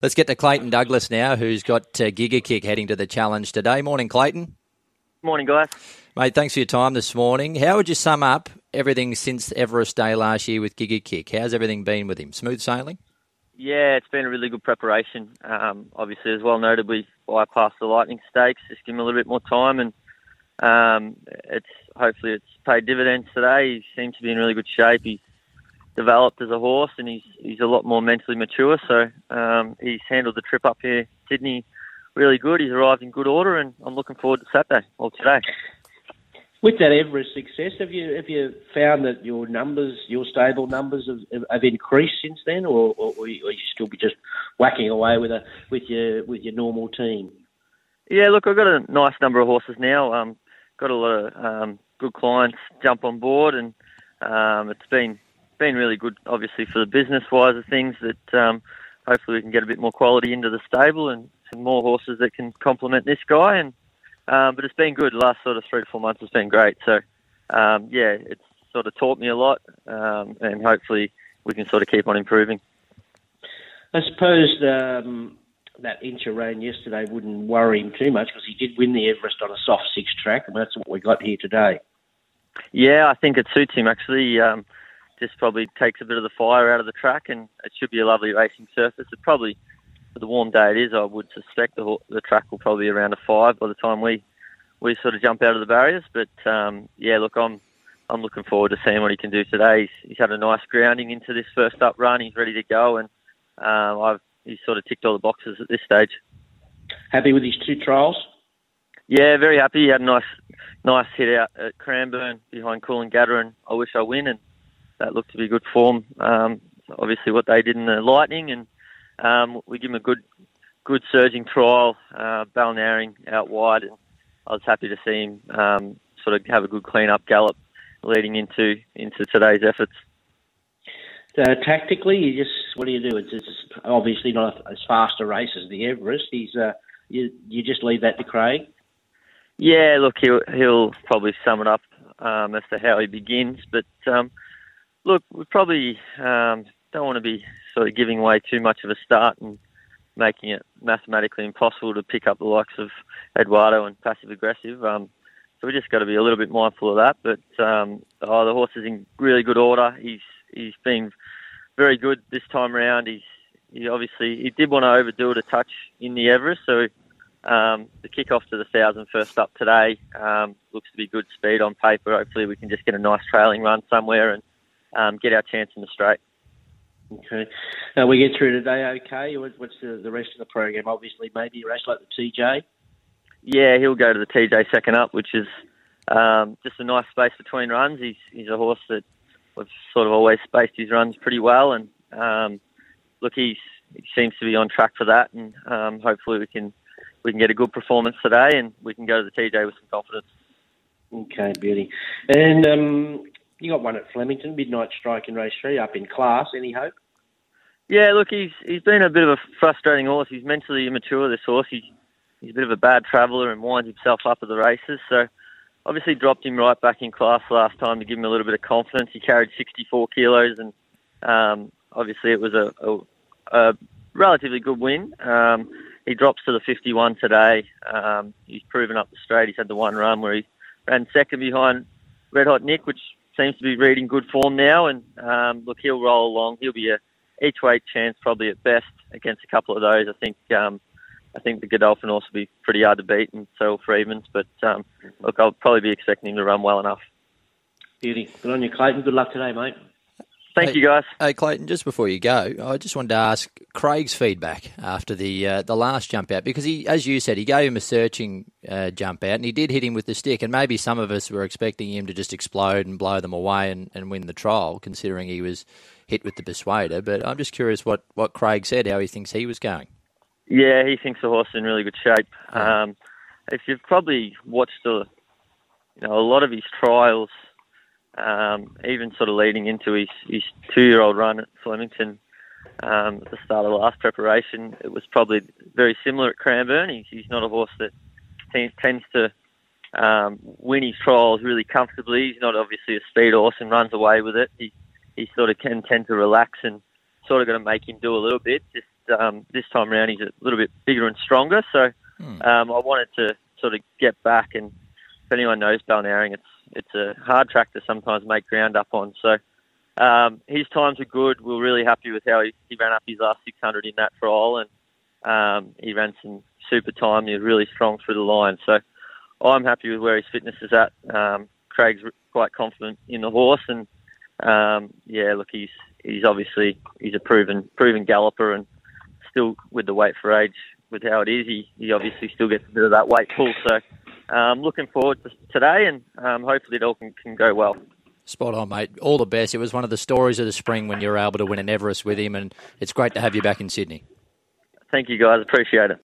Let's get to Clayton Douglas now, who's got uh, Giga Kick heading to the challenge today. Morning, Clayton. Morning, guys. Mate, thanks for your time this morning. How would you sum up everything since Everest Day last year with Giga Kick? How's everything been with him? Smooth sailing? Yeah, it's been a really good preparation. Um, obviously, as well noted, we bypassed the Lightning Stakes, just give him a little bit more time, and um, it's hopefully it's paid dividends today. He seems to be in really good shape. He's developed as a horse, and he's he's a lot more mentally mature. So um, he's handled the trip up here, Sydney, really good. He's arrived in good order, and I'm looking forward to Saturday or today. With that Everest success, have you have you found that your numbers, your stable numbers, have, have increased since then, or, or, or you still be just whacking away with a with your with your normal team? Yeah, look, I've got a nice number of horses now. Um, got a lot of um, good clients jump on board, and um, it's been been really good, obviously, for the business wise of things. That um, hopefully we can get a bit more quality into the stable and some more horses that can complement this guy. And um, but it's been good. The last sort of three to four months has been great. So um, yeah, it's sort of taught me a lot, um, and hopefully we can sort of keep on improving. I suppose um, that Incher rain yesterday wouldn't worry him too much because he did win the Everest on a soft six track, and that's what we got here today. Yeah, I think it suits him actually. Um, just probably takes a bit of the fire out of the track, and it should be a lovely racing surface. It probably, for the warm day it is, I would suspect the, the track will probably be around a five by the time we we sort of jump out of the barriers. But um, yeah, look, I'm I'm looking forward to seeing what he can do today. He's, he's had a nice grounding into this first up run. He's ready to go, and um, I've he's sort of ticked all the boxes at this stage. Happy with his two trials? Yeah, very happy. He had a nice nice hit out at Cranbourne behind Coolangatta, and I wish I win and that looked to be good form. Um, obviously, what they did in the Lightning, and um, we give them a good, good surging trial. Uh, Balnarring out wide, and I was happy to see him um, sort of have a good clean up gallop leading into into today's efforts. Uh, tactically, you just what do you do? It's, it's obviously not as fast a race as the Everest. He's uh, you you just leave that to Craig. Yeah, look, he'll he'll probably sum it up um, as to how he begins, but um, Look, we probably um, don't want to be sort of giving away too much of a start and making it mathematically impossible to pick up the likes of Eduardo and passive aggressive. Um, so we just got to be a little bit mindful of that. But um, oh, the horse is in really good order. He's he's been very good this time around. He's he obviously he did want to overdo it a touch in the Everest, so um, the kick off to the thousand first up today um, looks to be good speed on paper. Hopefully we can just get a nice trailing run somewhere and um, get our chance in the straight. Okay. Uh, we get through today okay. What's the, the rest of the program? Obviously, maybe a race like the TJ? Yeah, he'll go to the TJ second up, which is um, just a nice space between runs. He's, he's a horse that we've sort of always spaced his runs pretty well. And um, look, he's, he seems to be on track for that. And um, hopefully we can we can get a good performance today and we can go to the TJ with some confidence. Okay, beauty. And um, you got one at Flemington, Midnight Strike in race three, up in class. Any hope? Yeah, look, he's he's been a bit of a frustrating horse. He's mentally immature. This horse, he's he's a bit of a bad traveller and winds himself up at the races. So obviously dropped him right back in class last time to give him a little bit of confidence. He carried 64 kilos, and um, obviously it was a, a, a relatively good win. Um, he drops to the 51 today. Um, he's proven up the straight. He's had the one run where he ran second behind Red Hot Nick, which seems to be reading good form now. And um, look, he'll roll along. He'll be a each weight chance probably at best against a couple of those. I think um, I think the Godolphin will be pretty hard to beat and so for evens. But um, look, I'll probably be expecting him to run well enough. Beauty. Good on you, Clayton. Good luck today, mate. Thank hey, you, guys. Hey, Clayton. Just before you go, I just wanted to ask Craig's feedback after the uh, the last jump out because he, as you said, he gave him a searching uh, jump out and he did hit him with the stick. And maybe some of us were expecting him to just explode and blow them away and, and win the trial, considering he was hit with the persuader. But I'm just curious what, what Craig said, how he thinks he was going. Yeah, he thinks the horse is in really good shape. Um, if you've probably watched a, you know, a lot of his trials um, even sort of leading into his, his two-year-old run at Flemington um, at the start of the last preparation, it was probably very similar at Cranbourne. He's, he's not a horse that tends, tends to um, win his trials really comfortably. He's not obviously a speed horse and runs away with it. He, he sort of can tend to relax and sort of got to make him do a little bit. Just um, this time around he's a little bit bigger and stronger. So Hmm. um, I wanted to sort of get back. And if anyone knows Balnarring, it's it's a hard track to sometimes make ground up on. So um, his times were good. We were really happy with how he, he ran up his last 600 in that trial, and um, he ran some super time. He was really strong through the line. So I'm happy with where his fitness is at. Um, Craig's quite confident in the horse, and um, yeah, look, he's he's obviously he's a proven proven galloper, and still with the weight for age with how it is, he, he obviously still gets a bit of that weight pull. So um, looking forward to today, and um, hopefully it all can, can go well. Spot on, mate. All the best. It was one of the stories of the spring when you were able to win an Everest with him, and it's great to have you back in Sydney. Thank you, guys. Appreciate it.